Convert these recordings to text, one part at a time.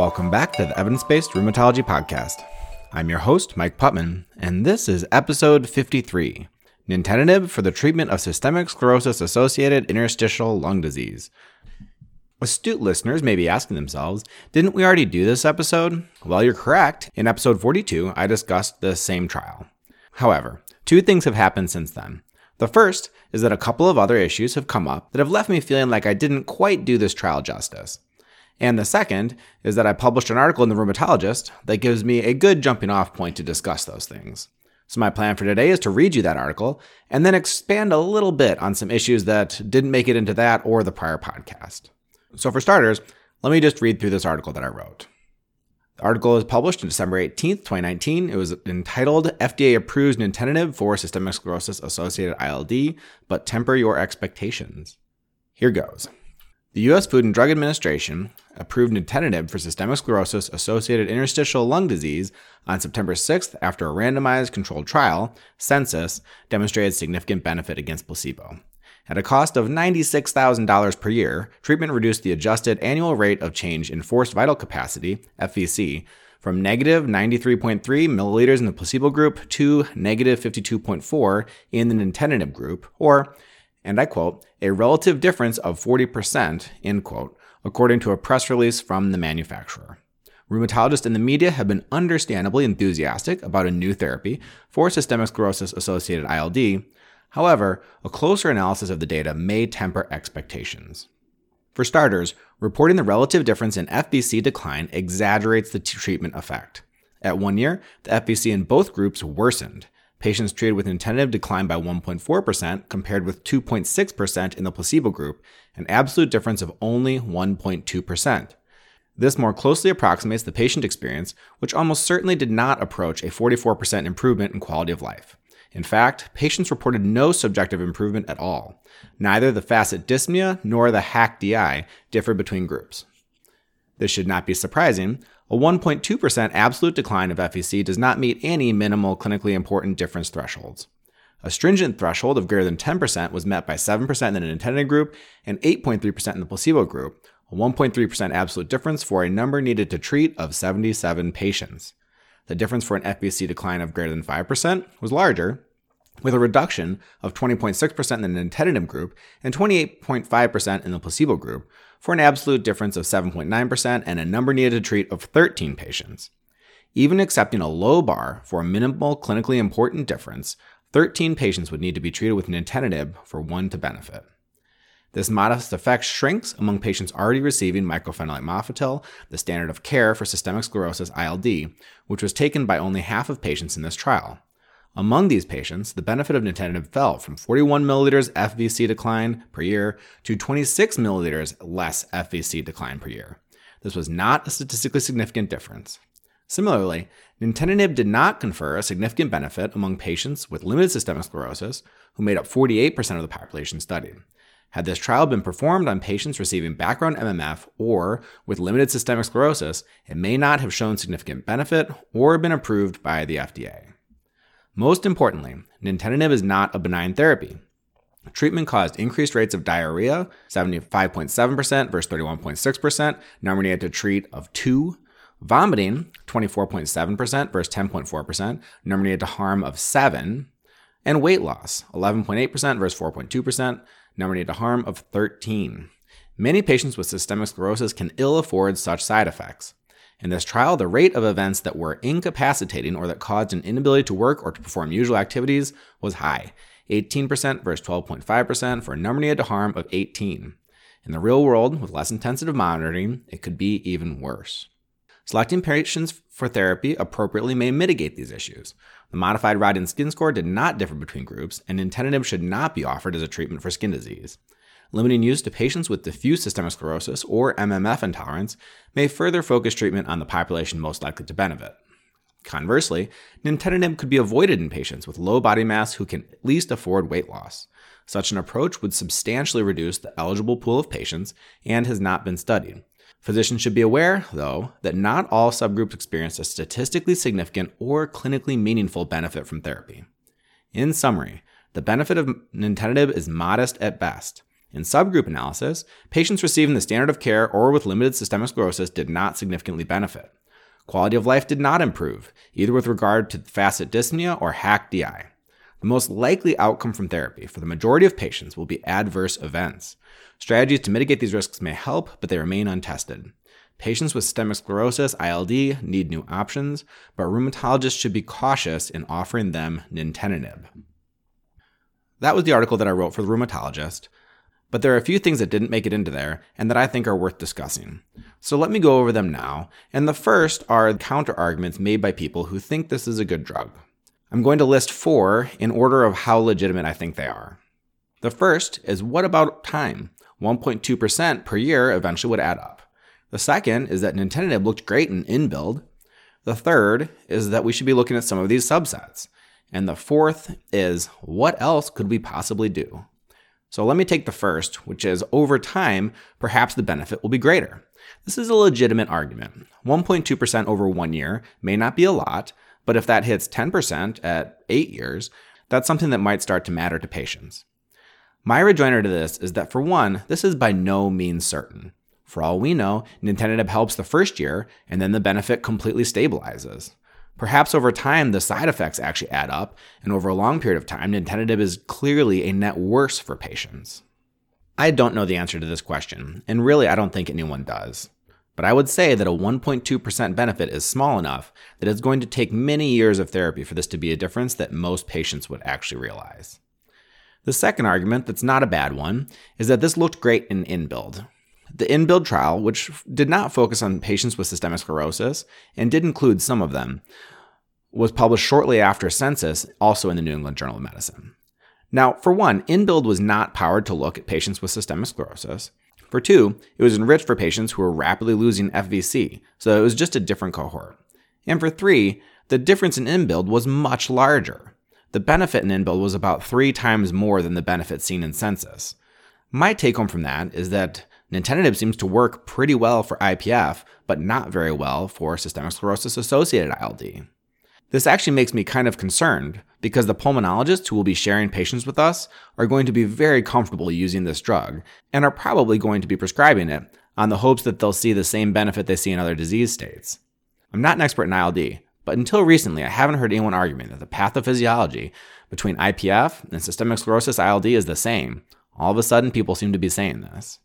Welcome back to the Evidence Based Rheumatology Podcast. I'm your host, Mike Putman, and this is episode 53 Nintedanib for the treatment of systemic sclerosis associated interstitial lung disease. Astute listeners may be asking themselves, didn't we already do this episode? Well, you're correct. In episode 42, I discussed the same trial. However, two things have happened since then. The first is that a couple of other issues have come up that have left me feeling like I didn't quite do this trial justice. And the second is that I published an article in the Rheumatologist that gives me a good jumping off point to discuss those things. So, my plan for today is to read you that article and then expand a little bit on some issues that didn't make it into that or the prior podcast. So, for starters, let me just read through this article that I wrote. The article was published on December 18th, 2019. It was entitled FDA approves nintedanib for systemic sclerosis associated ILD, but temper your expectations. Here goes. The U.S. Food and Drug Administration approved nintedanib for systemic sclerosis associated interstitial lung disease on September 6th after a randomized controlled trial, SENSCIS, demonstrated significant benefit against placebo. At a cost of $96,000 per year, treatment reduced the adjusted annual rate of change in forced vital capacity, FVC, from negative 93.3 milliliters in the placebo group to negative 52.4 in the nintedanib group, or, and I quote, a relative difference of 40%, end quote, according to a press release from the manufacturer. Rheumatologists in the media have been understandably enthusiastic about a new therapy for systemic sclerosis associated ILD, However, a closer analysis of the data may temper expectations. For starters, reporting the relative difference in FVC decline exaggerates the treatment effect. At one year, the FVC in both groups worsened. Patients treated with nintedanib declined by 1.4% compared with 2.6% in the placebo group, an absolute difference of only 1.2%. This more closely approximates the patient experience, which almost certainly did not approach a 44% improvement in quality of life. In fact, patients reported no subjective improvement at all. Neither the FACIT dyspnea nor the HAQ-DI differed between groups. This should not be surprising. A 1.2% absolute decline of FVC does not meet any minimal clinically important difference thresholds. A stringent threshold of greater than 10% was met by 7% in the nintedanib group and 8.3% in the placebo group, a 1.3% absolute difference for a number needed to treat of 77 patients. The difference for an FVC decline of greater than 5% was larger, with a reduction of 20.6% in the nintedanib group and 28.5% in the placebo group, for an absolute difference of 7.9% and a number needed to treat of 13 patients. Even accepting a low bar for a minimal clinically important difference, 13 patients would need to be treated with nintedanib for one to benefit. This modest effect shrinks among patients already receiving mycophenolate mofetil, the standard of care for systemic sclerosis ILD, which was taken by only half of patients in this trial. Among these patients, the benefit of nintedanib fell from 41 milliliters FVC decline per year to 26 milliliters less FVC decline per year. This was not a statistically significant difference. Similarly, nintedanib did not confer a significant benefit among patients with limited systemic sclerosis, who made up 48% of the population studied. Had this trial been performed on patients receiving background MMF or with limited systemic sclerosis, it may not have shown significant benefit or been approved by the FDA. Most importantly, nintedanib is not a benign therapy. Treatment caused increased rates of diarrhea, 75.7% versus 31.6%, number needed to treat of 2, vomiting, 24.7% versus 10.4%, number needed to harm of 7, and weight loss, 11.8% versus 4.2%, number needed to harm of 13. Many patients with systemic sclerosis can ill afford such side effects. In this trial, the rate of events that were incapacitating or that caused an inability to work or to perform usual activities was high 18% versus 12.5% for a number needed to harm of 18. In the real world, with less intensive monitoring, it could be even worse. Selecting patients for therapy appropriately may mitigate these issues. The modified Rodnan skin score did not differ between groups, and nintedanib should not be offered as a treatment for skin disease. Limiting use to patients with diffuse systemic sclerosis or MMF intolerance may further focus treatment on the population most likely to benefit. Conversely, nintedanib could be avoided in patients with low body mass who can at least afford weight loss. Such an approach would substantially reduce the eligible pool of patients and has not been studied. Physicians should be aware, though, that not all subgroups experience a statistically significant or clinically meaningful benefit from therapy. In summary, the benefit of nintedanib is modest at best. In subgroup analysis, patients receiving the standard of care or with limited systemic sclerosis did not significantly benefit. Quality of life did not improve, either with regard to FACIT dyspnea or HAQ-DI. The most likely outcome from therapy for the majority of patients will be adverse events. Strategies to mitigate these risks may help, but they remain untested. Patients with systemic sclerosis, ILD, need new options, but rheumatologists should be cautious in offering them nintedanib. That was the article that I wrote for the rheumatologist. But there are a few things that didn't make it into there and that I think are worth discussing. So let me go over them now. And the first are counter arguments made by people who think this is a good drug. I'm going to list four in order of how legitimate I think they are. The first is what about time? 1.2% per year eventually would add up. The second is that nintedanib looked great in INBUILD. The third is that we should be looking at some of these subsets. And the fourth is what else could we possibly do? So let me take the first, which is over time, perhaps the benefit will be greater. This is a legitimate argument. 1.2% over one year may not be a lot, but if that hits 10% at eight years, that's something that might start to matter to patients. My rejoinder to this is that for one, this is by no means certain. For all we know, nintedanib helps the first year, and then the benefit completely stabilizes. Perhaps over time, the side effects actually add up, and over a long period of time, nintedanib is clearly a net worse for patients. I don't know the answer to this question, and really I don't think anyone does. But I would say that a 1.2% benefit is small enough that it's going to take many years of therapy for this to be a difference that most patients would actually realize. The second argument, that's not a bad one, is that this looked great in INBUILD. The INBUILD trial, which did not focus on patients with systemic sclerosis and did include some of them, was published shortly after SENSCIS, also in the New England Journal of Medicine. Now, for one, INBUILD was not powered to look at patients with systemic sclerosis. For two, it was enriched for patients who were rapidly losing FVC, so it was just a different cohort. And for three, the difference in INBUILD was much larger. The benefit in INBUILD was about three times more than the benefit seen in SENSCIS. My take home from that is that Nintedanib seems to work pretty well for IPF, but not very well for systemic sclerosis associated ILD. This actually makes me kind of concerned because the pulmonologists who will be sharing patients with us are going to be very comfortable using this drug and are probably going to be prescribing it on the hopes that they'll see the same benefit they see in other disease states. I'm not an expert in ILD, but until recently, I haven't heard anyone arguing that the pathophysiology between IPF and systemic sclerosis ILD is the same. All of a sudden, people seem to be saying this.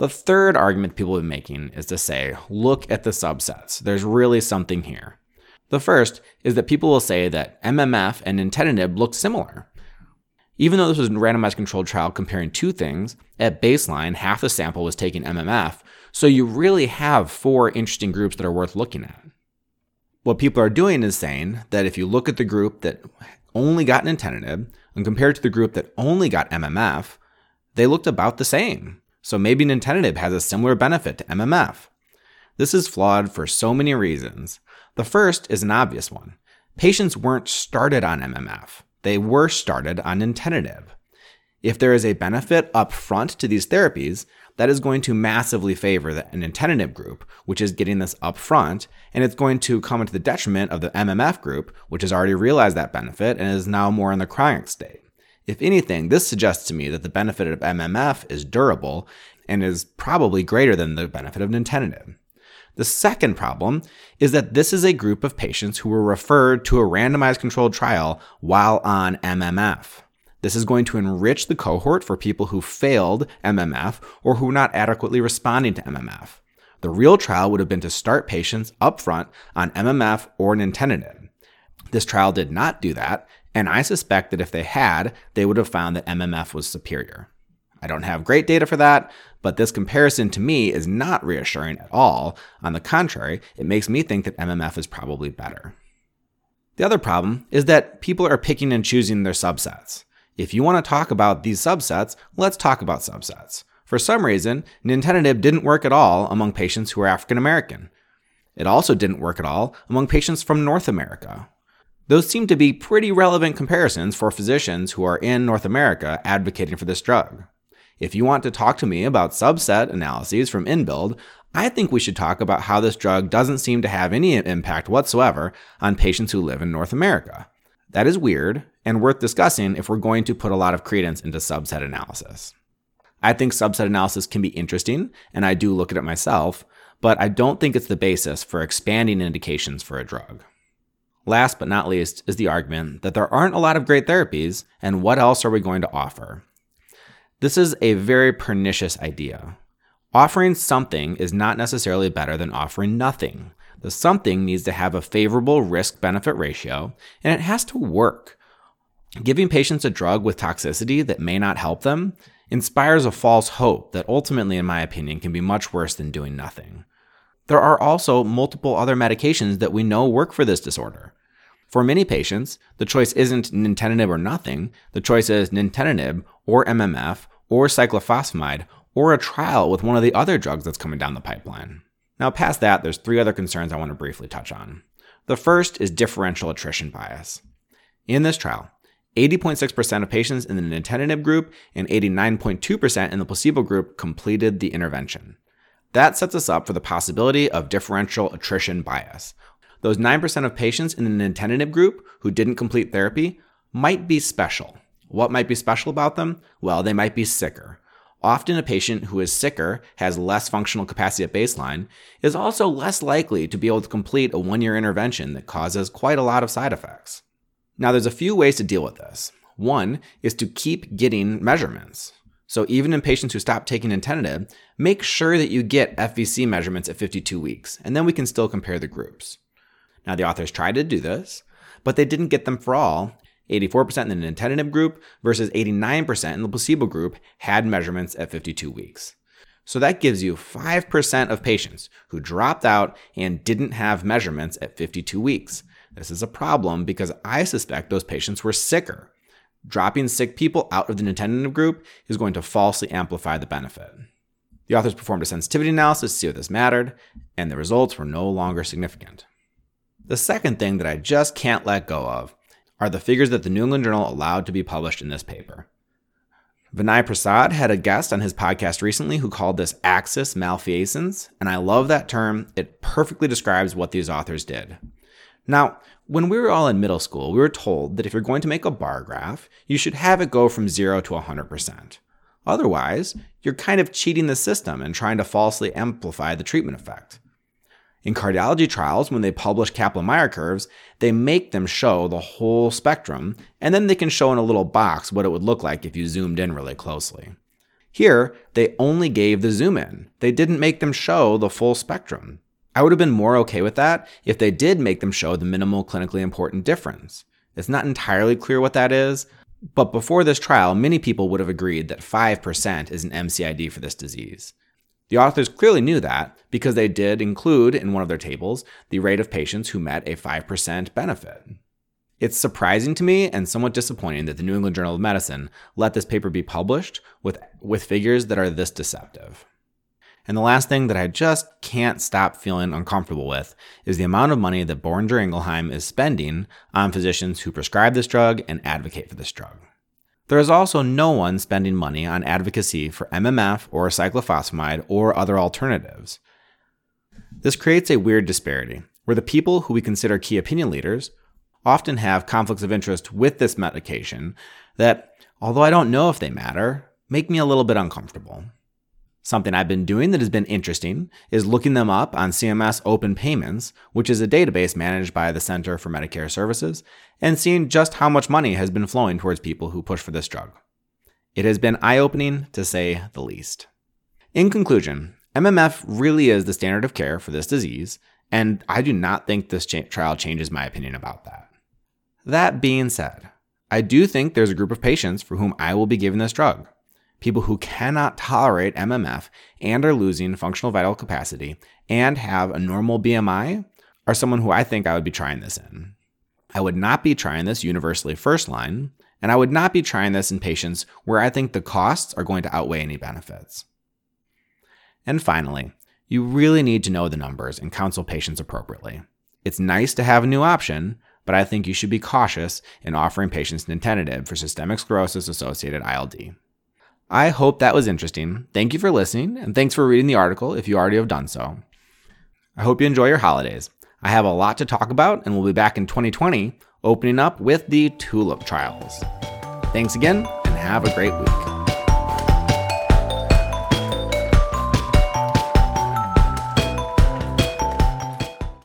The third argument people have been making is to say, look at the subsets. There's really something here. The first is that people will say that MMF and nintedanib look similar. Even though this was a randomized controlled trial comparing two things, at baseline, half the sample was taking MMF, so you really have four interesting groups that are worth looking at. What people are doing is saying that if you look at the group that only got nintedanib and compared to the group that only got MMF, they looked about the same. So maybe nintedanib has a similar benefit to MMF. This is flawed for so many reasons. The first is an obvious one. Patients weren't started on MMF. They were started on nintedanib. If there is a benefit up front to these therapies, that is going to massively favor the nintedanib group, which is getting this up front, and it's going to come to the detriment of the MMF group, which has already realized that benefit and is now more in the chronic state. If anything, this suggests to me that the benefit of MMF is durable and is probably greater than the benefit of nintedanib. The second problem is that this is a group of patients who were referred to a randomized controlled trial while on MMF. This is going to enrich the cohort for people who failed MMF or who were not adequately responding to MMF. The real trial would have been to start patients upfront on MMF or nintedanib. This trial did not do that, and I suspect that if they had, they would have found that MMF was superior. I don't have great data for that, but this comparison to me is not reassuring at all. On the contrary, it makes me think that MMF is probably better. The other problem is that people are picking and choosing their subsets. If you want to talk about these subsets, let's talk about subsets. For some reason, nintedanib didn't work at all among patients who are African American. It also didn't work at all among patients from North America. Those seem to be pretty relevant comparisons for physicians who are in North America advocating for this drug. If you want to talk to me about subset analyses from INBUILD, I think we should talk about how this drug doesn't seem to have any impact whatsoever on patients who live in North America. That is weird and worth discussing if we're going to put a lot of credence into subset analysis. I think subset analysis can be interesting, and I do look at it myself, but I don't think it's the basis for expanding indications for a drug. Last but not least is the argument that there aren't a lot of great therapies, and what else are we going to offer? This is a very pernicious idea. Offering something is not necessarily better than offering nothing. The something needs to have a favorable risk benefit ratio, and it has to work. Giving patients a drug with toxicity that may not help them inspires a false hope that ultimately, in my opinion, can be much worse than doing nothing. There are also multiple other medications that we know work for this disorder. For many patients, the choice isn't nintedanib or nothing. The choice is nintedanib or MMF or cyclophosphamide or a trial with one of the other drugs that's coming down the pipeline. Now, past that, there's three other concerns I want to briefly touch on. The first is differential attrition bias. In this trial, 80.6% of patients in the nintedanib group and 89.2% in the placebo group completed the intervention. That sets us up for the possibility of differential attrition bias. Those 9% of patients in the nintedanib group who didn't complete therapy might be special. What might be special about them? Well, they might be sicker. Often, a patient who is sicker, has less functional capacity at baseline, is also less likely to be able to complete a one year intervention that causes quite a lot of side effects. Now, there's a few ways to deal with this. One is to keep getting measurements. So, even in patients who stop taking nintedanib, make sure that you get FVC measurements at 52 weeks, and then we can still compare the groups. Now, the authors tried to do this, but they didn't get them for all. 84% in the nintedanib group versus 89% in the placebo group had measurements at 52 weeks. So that gives you 5% of patients who dropped out and didn't have measurements at 52 weeks. This is a problem because I suspect those patients were sicker. Dropping sick people out of the nintedanib group is going to falsely amplify the benefit. The authors performed a sensitivity analysis to see if this mattered, and the results were no longer significant. The second thing that I just can't let go of are the figures that the New England Journal allowed to be published in this paper. Vinay Prasad had a guest on his podcast recently who called this axis malfeasance, and I love that term. It perfectly describes what these authors did. Now, when we were all in middle school, we were told that if you're going to make a bar graph, you should have it go from 0 to 100%. Otherwise, you're kind of cheating the system and trying to falsely amplify the treatment effect. In cardiology trials, when they publish Kaplan Meier curves, they make them show the whole spectrum, and then they can show in a little box what it would look like if you zoomed in really closely. Here, they only gave the zoom in. They didn't make them show the full spectrum. I would have been more okay with that if they did make them show the minimal clinically important difference. It's not entirely clear what that is, but before this trial, many people would have agreed that 5% is an MCID for this disease. The authors clearly knew that because they did include in one of their tables the rate of patients who met a 5% benefit. It's surprising to me and somewhat disappointing that the New England Journal of Medicine let this paper be published with, with figures that are this deceptive. And the last thing that I just can't stop feeling uncomfortable with is the amount of money that Boehringer Ingelheim is spending on physicians who prescribe this drug and advocate for this drug. There is also no one spending money on advocacy for MMF or cyclophosphamide or other alternatives. This creates a weird disparity where the people who we consider key opinion leaders often have conflicts of interest with this medication that, although I don't know if they matter, make me a little bit uncomfortable. Something I've been doing that has been interesting is looking them up on CMS Open Payments, which is a database managed by the Center for Medicare Services, and seeing just how much money has been flowing towards people who push for this drug. It has been eye opening, to say the least. In conclusion, MMF really is the standard of care for this disease, and I do not think this cha- trial changes my opinion about that. That being said, I do think there's a group of patients for whom I will be giving this drug people who cannot tolerate MMF and are losing functional vital capacity and have a normal BMI are someone who I think I would be trying this in. I would not be trying this universally first line, and I would not be trying this in patients where I think the costs are going to outweigh any benefits. And finally, you really need to know the numbers and counsel patients appropriately. It's nice to have a new option, but I think you should be cautious in offering patients nintedanib for systemic sclerosis associated ILD. I hope that was interesting. Thank you for listening, and thanks for reading the article if you already have done so. I hope you enjoy your holidays. I have a lot to talk about, and we'll be back in 2020 opening up with the TULIP trials. Thanks again, and have a great week.